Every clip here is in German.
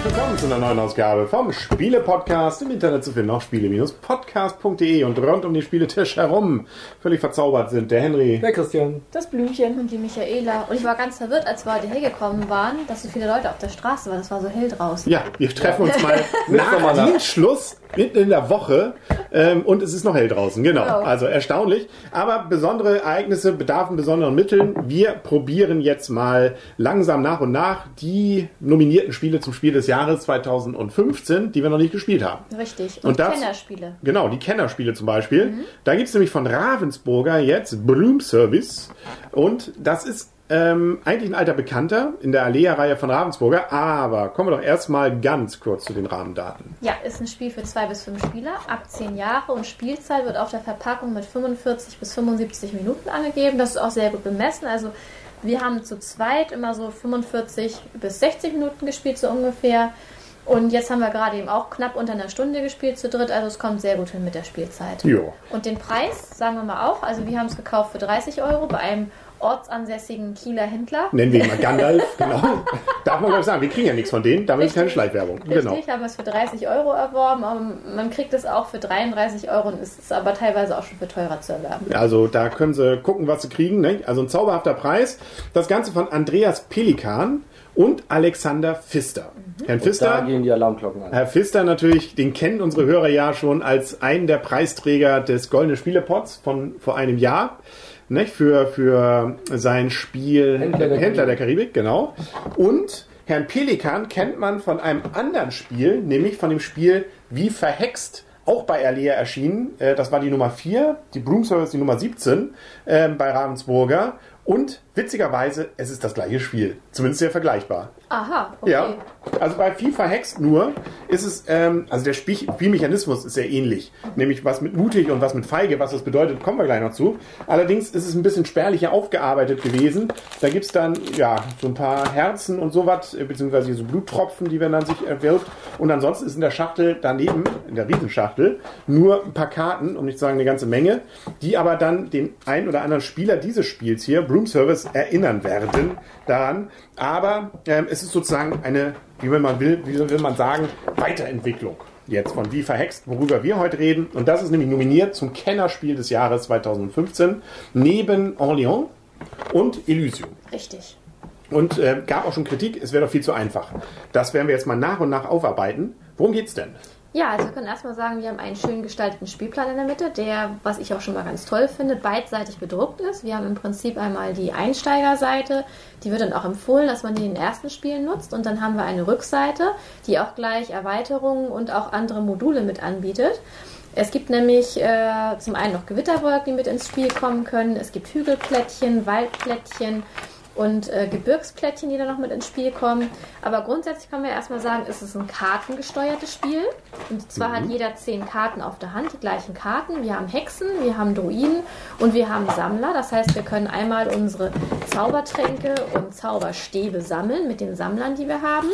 Herzlich willkommen zu einer neuen Ausgabe vom Spiele-Podcast. Im Internet zu finden auf spiele-podcast.de und rund um den Spieletisch herum völlig verzaubert sind der Henry. Der Christian. Das Blümchen und die Michaela. Und ich war ganz verwirrt, als wir heute hergekommen waren, dass so viele Leute auf der Straße waren. Es war so hell draußen. Ja, wir treffen uns mal nach. Dienstschluss mitten in der Woche ähm, und es ist noch hell draußen. Genau, Genau. also erstaunlich. Aber besondere Ereignisse bedarfen besonderen Mitteln. Wir probieren jetzt mal langsam nach und nach die nominierten Spiele zum Spiel des Jahres 2015, die wir noch nicht gespielt haben. Richtig. Und Und, das- Kennerspiele. Genau, die Kennerspiele zum Beispiel. Da gibt es nämlich von Ravensburger jetzt Broom Service. Und das ist ähm, eigentlich ein alter Bekannter in der Alea-Reihe von Ravensburger. Aber kommen wir doch erstmal ganz kurz zu den Rahmendaten. Ja, ist ein Spiel für zwei bis fünf Spieler ab zehn Jahre und Spielzeit wird auf der Verpackung mit 45 bis 75 Minuten angegeben. Das ist auch sehr gut bemessen. Also wir haben zu zweit immer so 45 bis 60 Minuten gespielt, so ungefähr. Und jetzt haben wir gerade eben auch knapp unter einer Stunde gespielt zu dritt. Also es kommt sehr gut hin mit der Spielzeit. Jo. Und den Preis sagen wir mal auch. Also wir haben es gekauft für 30 Euro bei einem ortsansässigen Kieler Händler. Nennen wir ihn mal Gandalf, genau. Darf man glaube ich sagen, wir kriegen ja nichts von denen, damit ist keine. Schleichwerbung. Richtig, Genau. haben wir es für 30 Euro erworben, aber man kriegt es auch für 33 Euro und es ist aber teilweise auch schon für teurer zu erwerben. Also da können sie gucken, was sie kriegen. Ne? Also ein zauberhafter Preis. Das Ganze von Andreas Pelikan und Alexander Pfister. Herrn Da Pfister, gehen die Alarmglocken an. Herr Pfister natürlich, den kennen unsere Hörer ja schon als einen der Preisträger des Goldenen Spielepots von vor einem Jahr. Nicht? Für, für sein Spiel Händler der Händler der Karibik, genau. Und Herrn Pelikan kennt man von einem anderen Spiel, nämlich von dem Spiel Wie verhext, auch bei Alea erschienen. Äh, Das war die Nummer 4, die Broom Service die Nummer 17 ähm, bei Ravensburger. Und witzigerweise, es ist das gleiche Spiel. Zumindest sehr vergleichbar. Aha, okay. Ja, also bei FIFA Hext nur ist es, ähm, also der Spiel Spielmechanismus ist sehr ähnlich. Nämlich was mit mutig und was mit feige, was das bedeutet, kommen wir gleich noch zu. Allerdings ist es ein bisschen spärlicher aufgearbeitet gewesen. Da gibt's dann, ja, so ein paar Herzen und sowas, äh, beziehungsweise so Bluttropfen, die werden dann sich erwirbt. Und ansonsten ist in der Schachtel daneben, in der Riesenschachtel, nur ein paar Karten, um nicht zu sagen eine ganze Menge, die aber dann den ein oder anderen Spieler dieses Spiels hier, Broom Service, erinnern werden daran. Aber ähm, es ist sozusagen eine, wie will man will, wie will man sagen, Weiterentwicklung jetzt von Wie verhext, worüber wir heute reden. Und das ist nämlich nominiert zum Kennerspiel des Jahres 2015 neben Orléans und Elysium. Richtig. Und äh, gab auch schon Kritik, es wäre doch viel zu einfach. Das werden wir jetzt mal nach und nach aufarbeiten. Worum geht's denn? Ja, also wir können erstmal sagen, wir haben einen schön gestalteten Spielplan in der Mitte, der, was ich auch schon mal ganz toll finde, beidseitig bedruckt ist. Wir haben im Prinzip einmal die Einsteigerseite, die wird dann auch empfohlen, dass man die in den ersten Spielen nutzt. Und dann haben wir eine Rückseite, die auch gleich Erweiterungen und auch andere Module mit anbietet. Es gibt nämlich äh, zum einen noch Gewitterwolken, die mit ins Spiel kommen können. Es gibt Hügelplättchen, Waldplättchen und äh, Gebirgsplättchen, die da noch mit ins Spiel kommen. Aber grundsätzlich können wir erstmal sagen, es ist ein kartengesteuertes Spiel. Und zwar hat jeder zehn Karten auf der Hand, die gleichen Karten. Wir haben Hexen, wir haben Druiden und wir haben Sammler. Das heißt, wir können einmal unsere Zaubertränke und Zauberstäbe sammeln mit den Sammlern, die wir haben.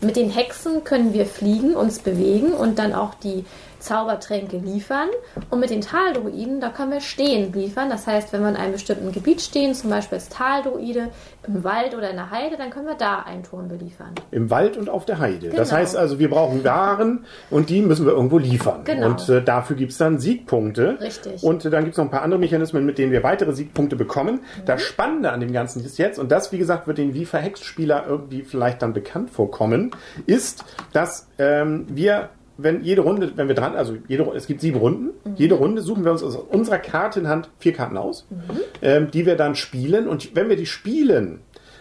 Mit den Hexen können wir fliegen, uns bewegen und dann auch die Zaubertränke liefern. Und mit den Taldruiden, da können wir stehend liefern. Das heißt, wenn wir in einem bestimmten Gebiet stehen, zum Beispiel als Taldruide im Wald oder in der Heide, dann können wir da einen Turm beliefern. Im Wald und auf der Heide. Das Genau. heißt also, wir brauchen Waren und die müssen wir irgendwo liefern. Genau. Und äh, dafür gibt's dann Siegpunkte. Richtig. Und äh, dann gibt's noch ein paar andere Mechanismen, mit denen wir weitere Siegpunkte bekommen. Mhm. Das Spannende an dem Ganzen ist jetzt, und das, wie gesagt, wird den wie verhext Spieler irgendwie vielleicht dann bekannt vorkommen, ist, dass ähm, wir wenn jede Runde, wenn wir dran, also jede, es gibt sieben Runden, Mhm. jede Runde suchen wir uns aus unserer Karte in Hand vier Karten aus, Mhm. ähm, die wir dann spielen. Und wenn wir die spielen,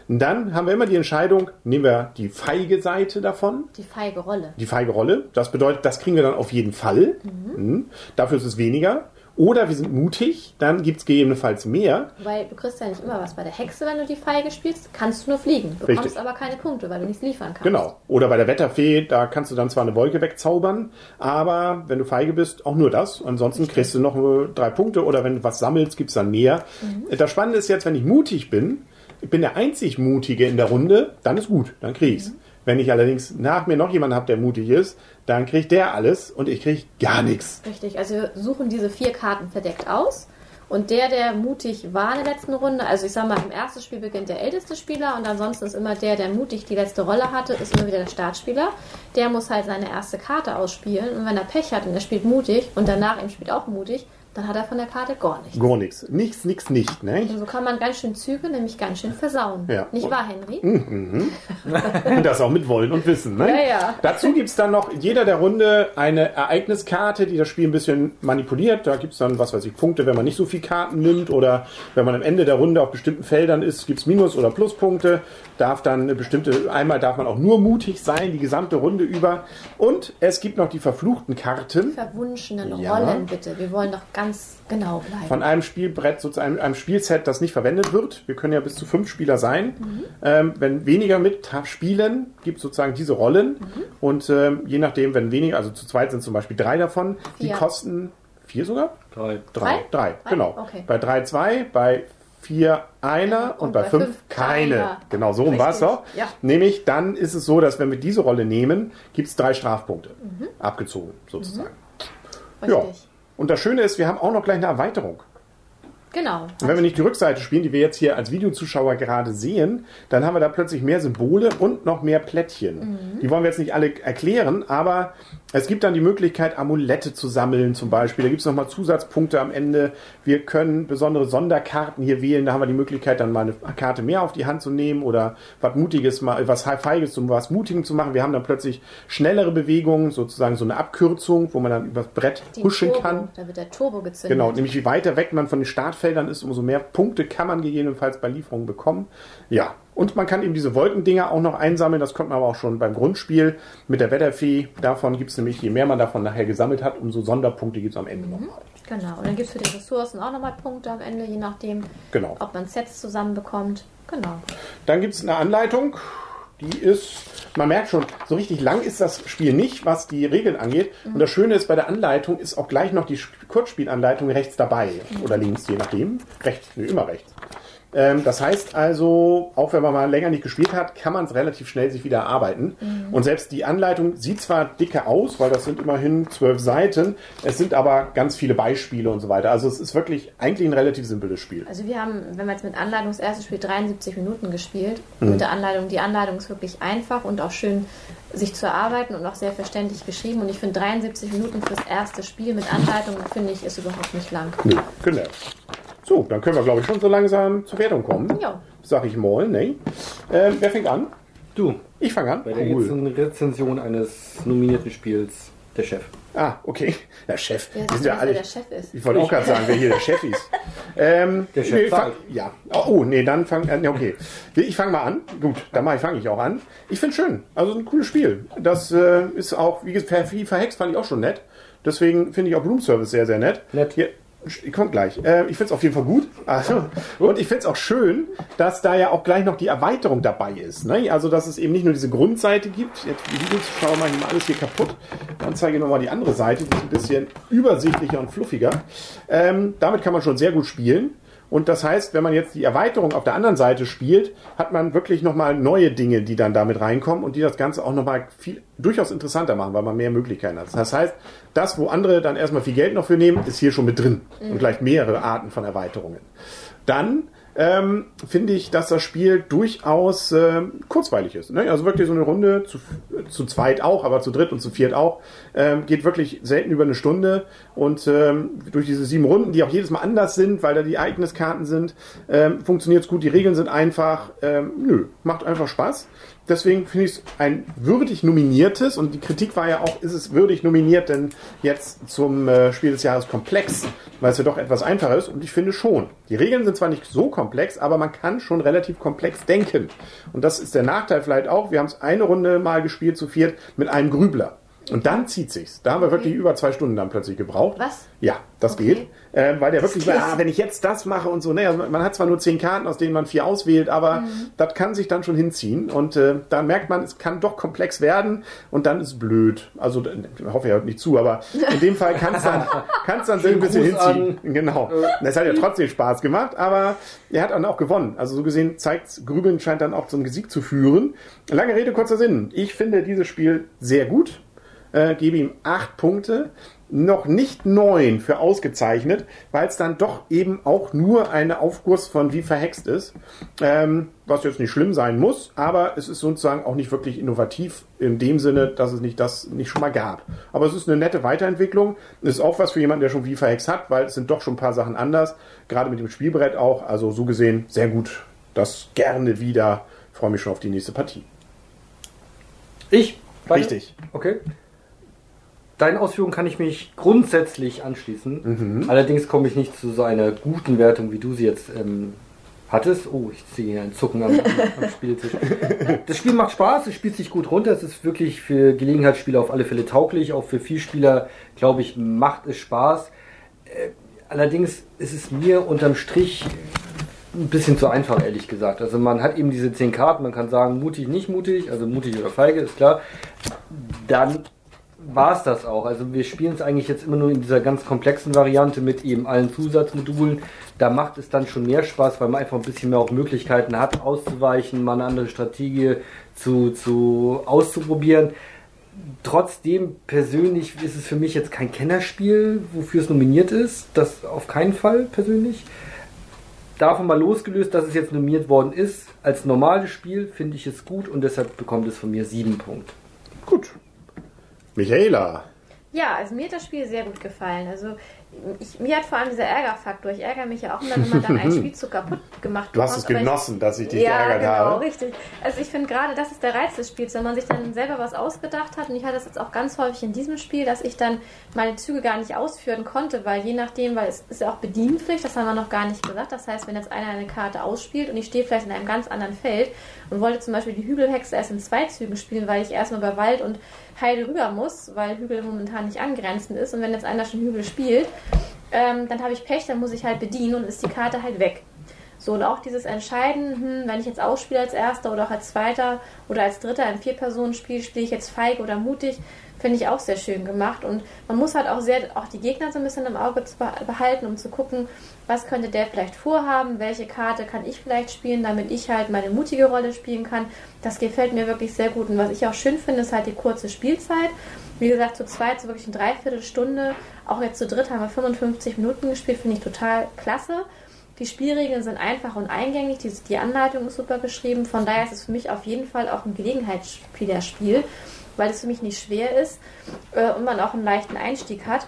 dann haben wir immer die Entscheidung, nehmen wir die feige Seite davon, Die feige Rolle. die feige Rolle. Das bedeutet, das kriegen wir dann auf jeden Fall. Mhm. Dafür ist es weniger. Oder wir sind mutig, dann gibt es gegebenenfalls mehr. Weil du kriegst ja nicht immer was. Bei der Hexe, wenn du die Feige spielst, kannst du nur fliegen. Du bekommst Richtig. aber keine Punkte, weil du nichts liefern kannst. Genau. Oder bei der Wetterfee, da kannst du dann zwar eine Wolke wegzaubern, aber wenn du feige bist, auch nur das. Ansonsten kriegst du noch nur drei Punkte oder wenn du was sammelst, gibt's dann mehr. Das Spannende ist jetzt, wenn ich mutig bin, ich bin der einzig Mutige in der Runde, dann ist gut, dann krieg ich's. Wenn ich allerdings nach mir noch jemanden habe, der mutig ist, dann kriegt der alles und ich krieg gar nichts. Richtig, also wir suchen diese vier Karten verdeckt aus. Und der, der mutig war in der letzten Runde, also ich sag mal, im ersten Spiel beginnt der älteste Spieler und ansonsten ist immer der, der mutig die letzte Rolle hatte, ist immer wieder der Startspieler. Der muss halt seine erste Karte ausspielen und wenn er Pech hat und er spielt mutig und danach ihm spielt auch mutig, dann hat er von der Karte gar nichts. Gar nichts. Nichts, nichts, nicht. Ne? Und so kann man ganz schön Züge, nämlich ganz schön versauen. Ja. Nicht wahr, Henry? Und das auch mit Wollen und Wissen. Ne? Ja, ja. Dazu gibt's dann noch jeder der Runde eine Ereigniskarte, die das Spiel ein bisschen manipuliert. Da gibt's dann, was weiß ich, Punkte, wenn man nicht so viel Karten nimmt oder wenn man am Ende der Runde auf bestimmten Feldern ist, gibt's Minus- oder Pluspunkte. Darf dann eine bestimmte, einmal darf man auch nur mutig sein, die gesamte Runde über. Und es gibt noch die verfluchten Karten. Verwunschenen Ja. Rollen, bitte. Wir wollen doch ganz genau bleiben. von einem Spielbrett, sozusagen einem Spielset, das nicht verwendet wird. Wir können ja bis zu fünf Spieler sein. Ähm, wenn weniger mit spielen, gibt es sozusagen diese Rollen. Und ähm, je nachdem, wenn weniger, also zu zweit sind zum Beispiel drei davon, die Vier. kosten vier sogar? Drei. Drei. Drei? Drei, Drei? genau. Okay. Bei drei zwei, bei vier einer und, bei, fünf, keine. keiner. Genau, so rum war es doch. ja. Nämlich dann ist es so, dass wenn wir diese Rolle nehmen, gibt es drei Strafpunkte. Mhm. Abgezogen, sozusagen. Ja. Und das Schöne ist, wir haben auch noch gleich eine Erweiterung. Genau. Und wenn wir nicht die Rückseite spielen, die wir jetzt hier als Videozuschauer gerade sehen, dann haben wir da plötzlich mehr Symbole und noch mehr Plättchen. Die wollen wir jetzt nicht alle erklären, aber es gibt dann die Möglichkeit, Amulette zu sammeln zum Beispiel. Da gibt es nochmal Zusatzpunkte am Ende. Wir können besondere Sonderkarten hier wählen. Da haben wir die Möglichkeit, dann mal eine Karte mehr auf die Hand zu nehmen oder was Mutiges, mal was Feiges, um was Mutigen zu machen. Wir haben dann plötzlich schnellere Bewegungen, sozusagen so eine Abkürzung, wo man dann übers Brett Den huschen Turbo, kann. Da wird der Turbo gezündet. Genau, nämlich wie weiter weg man von den Startfeldern ist, umso mehr Punkte kann man gegebenenfalls bei Lieferungen bekommen. Ja, und man kann eben diese Wolkendinger auch noch einsammeln. Das kommt man aber auch schon beim Grundspiel mit der Wetterfee. Davon gibt es nämlich, je mehr man davon nachher gesammelt hat, umso Sonderpunkte gibt es am Ende nochmal. Genau. Und dann gibt es für die Ressourcen auch nochmal Punkte am Ende, je nachdem, Genau. ob man Sets zusammenbekommt. Genau. Dann gibt es eine Anleitung. Die ist, man merkt schon, so richtig lang ist das Spiel nicht, was die Regeln angeht. Und das Schöne ist, bei der Anleitung ist auch gleich noch die Kurzspielanleitung rechts dabei. Oder links, je nachdem. Rechts, nee, immer rechts. Ähm, das heißt also, auch wenn man mal länger nicht gespielt hat, kann man es relativ schnell sich wieder erarbeiten. Und selbst die Anleitung sieht zwar dicke aus, weil das sind immerhin zwölf Seiten, es sind aber ganz viele Beispiele und so weiter. Also es ist wirklich eigentlich ein relativ simples Spiel. Also wir haben, wenn wir jetzt mit Anleitung das erste Spiel 73 Minuten gespielt, Mhm. mit der Anleitung. Die Anleitung ist wirklich einfach und auch schön sich zu erarbeiten und auch sehr verständlich geschrieben. Und ich finde 73 Minuten fürs erste Spiel mit Anleitung, finde ich, ist überhaupt nicht lang. Nö, genau. So, dann können wir, glaube ich, schon so langsam zur Wertung kommen. Ja. Sag ich mal, ne? Ähm, wer fängt an? Du, Ich fange an. bei der Cool. letzten Rezension eines nominierten Spiels, der Chef. Ah, okay. Der Chef. Wer, Wir sind ja alle. der Chef ist. Ich wollte auch gerade sagen, wer hier der Chef ist. Ähm, Der Chef nee, fang. Ja. Oh, oh, nee, dann fang. Äh, nee, okay. Ich fange mal an. Gut, dann fange ich auch an. Ich finde schön. Also ein cooles Spiel. Das äh, ist auch, wie gesagt, verhext fand ich auch schon nett. Deswegen finde ich auch Bloom Service sehr, sehr nett. Nett. Hier, kommt gleich. Äh, ich finde es auf jeden Fall gut. Also, und ich finde es auch schön, dass da ja auch gleich noch die Erweiterung dabei ist. Ne? Also, dass es eben nicht nur diese Grundseite gibt. Jetzt Videozuschauer machen mal alles hier kaputt. Dann zeige ich nochmal die andere Seite, die ist ein bisschen übersichtlicher und fluffiger. Ähm, damit kann man schon sehr gut spielen. Und das heißt, wenn man jetzt die Erweiterung auf der anderen Seite spielt, hat man wirklich nochmal neue Dinge, die dann damit reinkommen und die das Ganze auch nochmal viel, durchaus interessanter machen, weil man mehr Möglichkeiten hat. Das heißt, das, wo andere dann erstmal viel Geld noch für nehmen, ist hier schon mit drin. Und gleich mehrere Arten von Erweiterungen. Dann ähm, finde ich, dass das Spiel durchaus ähm, kurzweilig ist. Ne? Also wirklich so eine Runde, zu, zu zweit auch, aber zu dritt und zu viert auch, ähm, geht wirklich selten über eine Stunde. Und ähm, durch diese sieben Runden, die auch jedes Mal anders sind, weil da die Ereigniskarten sind, ähm, funktioniert es gut. Die Regeln sind einfach. Ähm, nö, macht einfach Spaß. Deswegen finde ich es ein würdig nominiertes und die Kritik war ja auch, ist es würdig nominiert denn jetzt zum äh, Spiel des Jahres komplex, weil es ja doch etwas einfacher ist und ich finde schon. Die Regeln sind zwar nicht so komplex, aber man kann schon relativ komplex denken. Und das ist der Nachteil vielleicht auch. Wir haben es eine Runde mal gespielt zu viert mit einem Grübler. Und dann zieht sich's. Da haben wir wirklich über zwei Stunden dann plötzlich gebraucht. Was? Ja, das Okay. geht. Ähm, weil der wirklich, geht. ah, wenn ich jetzt das mache und so, ne, also man hat zwar nur zehn Karten, aus denen man vier auswählt, aber Mhm. das kann sich dann schon hinziehen. Und äh, da merkt man, es kann doch komplex werden und dann ist blöd. Also äh, ich hoffe ja nicht zu, aber in dem Fall kann es dann, kann's dann so ein bisschen Gruß hinziehen. Genau. Das hat ja trotzdem Spaß gemacht, aber er hat dann auch gewonnen. Also so gesehen zeigt, Grübeln scheint dann auch zum Sieg zu führen. Lange Rede, kurzer Sinn. Ich finde dieses Spiel sehr gut äh, gebe ihm acht Punkte. Noch nicht neun für ausgezeichnet, weil es dann doch eben auch nur eine Aufguss von wie verhext ist. Ähm, was jetzt nicht schlimm sein muss, aber es ist sozusagen auch nicht wirklich innovativ in dem Sinne, dass es nicht das nicht schon mal gab. Aber es ist eine nette Weiterentwicklung. Ist auch was für jemanden, der schon wie verhext hat, weil es sind doch schon ein paar Sachen anders. Gerade mit dem Spielbrett auch. Also so gesehen sehr gut. Das gerne wieder. Freue mich schon auf die nächste Partie. Ich? Weiter? Richtig. Okay. Deinen Ausführungen kann ich mich grundsätzlich anschließen. Allerdings komme ich nicht zu so einer guten Wertung, wie du sie jetzt ähm, hattest. Oh, ich sehe hier ein Zucken am, am Spieltisch. Das Spiel macht Spaß, es spielt sich gut runter. Es ist wirklich für Gelegenheitsspieler auf alle Fälle tauglich. Auch für Vielspieler, glaube ich, macht es Spaß. Äh, allerdings ist es mir unterm Strich ein bisschen zu einfach, ehrlich gesagt. Also man hat eben diese zehn Karten, man kann sagen, mutig, nicht mutig, also mutig oder feige, ist klar. Dann war es das auch. Also wir spielen es eigentlich jetzt immer nur in dieser ganz komplexen Variante mit eben allen Zusatzmodulen. Da macht es dann schon mehr Spaß, weil man einfach ein bisschen mehr auch Möglichkeiten hat, auszuweichen, mal eine andere Strategie zu, zu auszuprobieren. Trotzdem persönlich ist es für mich jetzt kein Kennerspiel, wofür es nominiert ist. Das auf keinen Fall persönlich. Davon mal losgelöst, dass es jetzt nominiert worden ist, als normales Spiel finde ich es gut und deshalb bekommt es von mir sieben Punkte. Gut. Michaela. Ja, also mir hat das Spiel sehr gut gefallen. Also ich, mir hat vor allem dieser Ärgerfaktor. Ich ärgere mich ja auch immer, wenn man dann einen Spielzug kaputt gemacht Du hast es aber ich- genossen, dass ich dich ja, geärgert genau, habe. richtig. Also ich finde gerade, das ist der Reiz des Spiels, wenn man sich dann selber was ausgedacht hat. Und ich hatte es jetzt auch ganz häufig in diesem Spiel, dass ich dann meine Züge gar nicht ausführen konnte, weil je nachdem, weil es ist ja auch Bedienpflicht, das haben wir noch gar nicht gesagt. Das heißt, wenn jetzt einer eine Karte ausspielt und ich stehe vielleicht in einem ganz anderen Feld und wollte zum Beispiel die Hügelhexe erst in zwei Zügen spielen, weil ich erstmal bei Wald und Heide rüber muss, weil Hügel momentan nicht angrenzend ist. Und wenn jetzt einer schon Hügel spielt, ähm, dann habe ich Pech, dann muss ich halt bedienen und ist die Karte halt weg. So, und auch dieses Entscheiden, hm, wenn ich jetzt ausspiele als Erster oder auch als Zweiter oder als Dritter im Vier-Personen-Spiel, spiele ich jetzt feig oder mutig, finde ich auch sehr schön gemacht. Und man muss halt auch sehr auch die Gegner so ein bisschen im Auge behalten, um zu gucken, was könnte der vielleicht vorhaben, welche Karte kann ich vielleicht spielen, damit ich halt meine mutige Rolle spielen kann. Das gefällt mir wirklich sehr gut. Und was ich auch schön finde, ist halt die kurze Spielzeit. Wie gesagt, zu zweit so wirklich eine Dreiviertelstunde. Auch jetzt zu dritt haben wir 55 Minuten gespielt, finde ich total klasse. Die Spielregeln sind einfach und eingängig, die, die Anleitung ist super geschrieben. Von daher ist es für mich auf jeden Fall auch ein Gelegenheitsspielerspiel, weil es für mich nicht schwer ist äh, und man auch einen leichten Einstieg hat.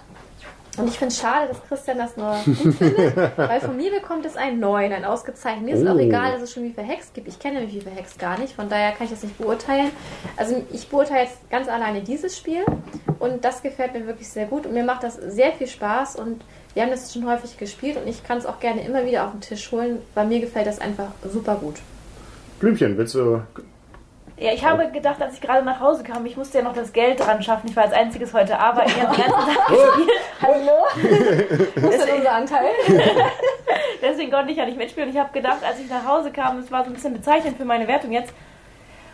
Und ich finde es schade, dass Christian das nur gut findet, weil von mir bekommt es einen neuen, einen ausgezeichneten. Mir ist auch Oh. egal, dass es schon wie verhext gibt. Ich kenne mich wie verhext gar nicht, von daher kann ich das nicht beurteilen. Also ich beurteile jetzt ganz alleine dieses Spiel und das gefällt mir wirklich sehr gut und mir macht das sehr viel Spaß und wir haben das schon häufig gespielt und ich kann es auch gerne immer wieder auf den Tisch holen, weil mir gefällt das einfach super gut. Blümchen, willst du. Ja, ich habe gedacht, als ich gerade nach Hause kam, ich musste ja noch das Geld dran schaffen. Ich war als einziges heute arbeiten. Ich habe den ganzen Tag gespielt. Hallo? Wo ist denn unser Anteil? Deswegen konnte ich ja nicht mitspielen. Und ich habe gedacht, als ich nach Hause kam, es war so ein bisschen bezeichnend für meine Wertung jetzt,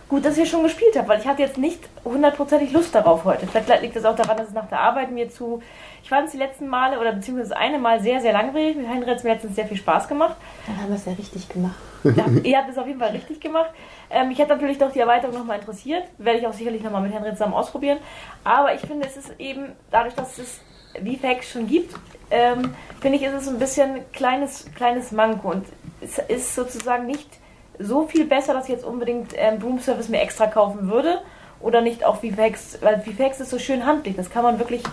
gut, dass ich schon gespielt habe, weil ich hatte jetzt nicht hundertprozentig Lust darauf heute. Vielleicht liegt es auch daran, dass es nach der Arbeit mir zu... Ich fand es die letzten Male, oder beziehungsweise das eine Mal sehr, sehr langweilig. Mit Heinrich hat es mir letztens sehr viel Spaß gemacht. Dann haben wir es ja richtig gemacht. Ja, ihr habt es auf jeden Fall richtig gemacht. Ähm, mich hat natürlich doch die Erweiterung nochmal interessiert. Werde ich auch sicherlich nochmal mit Henry zusammen ausprobieren. Aber ich finde, es ist eben, dadurch, dass es VFX schon gibt, ähm, finde ich, ist es ein bisschen kleines, kleines Manko. Und es ist sozusagen nicht so viel besser, dass ich jetzt unbedingt ähm, Broom Service mir extra kaufen würde. Oder nicht auch VFX, weil VFX ist so schön handlich. Das kann man wirklich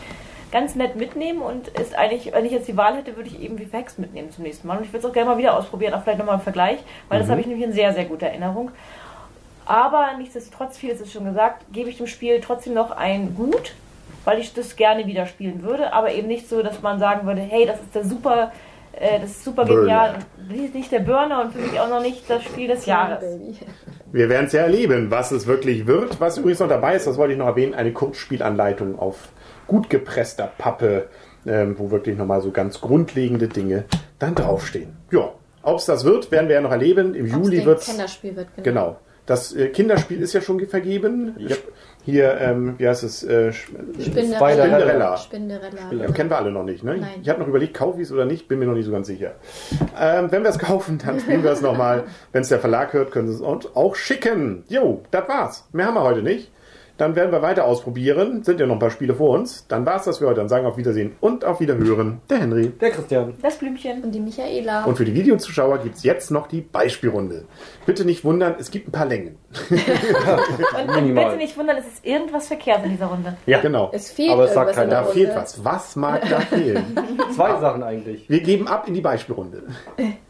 ganz nett mitnehmen und ist eigentlich, wenn ich jetzt die Wahl hätte, würde ich eben VFX mitnehmen zum nächsten Mal. Und ich würde es auch gerne mal wieder ausprobieren, auch vielleicht nochmal im Vergleich, weil das habe ich nämlich in sehr, sehr guter Erinnerung. Aber nichtsdestotrotz, vieles ist schon gesagt, gebe ich dem Spiel trotzdem noch ein Gut, weil ich das gerne wieder spielen würde, aber eben nicht so, dass man sagen würde, hey, das ist der super, äh, das ist super Burner. genial. Und nicht der Burner und für mich auch noch nicht das Spiel des Jahres. Wir werden es ja erleben, was es wirklich wird. Was übrigens noch dabei ist, das wollte ich noch erwähnen, eine Kurzspielanleitung auf gut gepresster Pappe, ähm, wo wirklich nochmal so ganz grundlegende Dinge dann draufstehen. Ja, ob es das wird, werden wir ja noch erleben. Im Juli Ob's wird ein Kinderspiel wird, genau. Genau. Das äh, Kinderspiel ist ja schon vergeben. Hier, ähm, wie heißt es? Äh, Spinderella. Spinderella. ja, kennen wir alle noch nicht, ne? Nein. Ich habe noch überlegt, kaufe ich es oder nicht, bin mir noch nicht so ganz sicher. Ähm, wenn wir es kaufen, dann spielen wir es nochmal. Wenn es der Verlag hört, können sie es uns auch schicken. Jo, das war's. Mehr haben wir heute nicht. Dann werden wir weiter ausprobieren. Sind ja noch ein paar Spiele vor uns. Dann war's das für heute. Dann sagen auf Wiedersehen und auf Wiederhören. Der Henry. Der Christian. Das Blümchen. Und die Michaela. Und für die Videozuschauer gibt's jetzt noch die Beispielrunde. Bitte nicht wundern, es gibt ein paar Längen. Und, und Minimal. bitte nicht wundern, es ist irgendwas verkehrt in dieser Runde. Ja, Genau. es fehlt Aber es sagt keiner. Da Runde. fehlt was. Was mag da fehlen? zwei Sachen eigentlich. Wir geben ab in die Beispielrunde.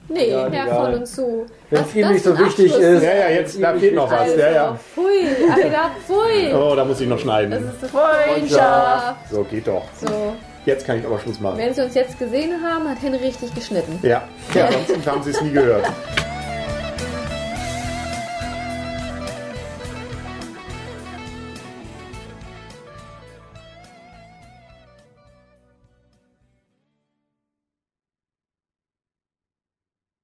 Nee, Ja, Herr egal. von und zu. Wenn's Was ihm das nicht so wichtig Abschluss ist. Ja, ja, jetzt, da fehlt noch was. Also, Ja, ja. Pfui, ach ja, pfui. Oh, da muss ich noch Das schneiden. ist Freundschaft. So, geht doch. So, Jetzt kann ich aber Schluss machen. wenn Sie uns jetzt gesehen haben, hat Henry richtig geschnitten. Ja, ja sonst haben Sie es nie gehört.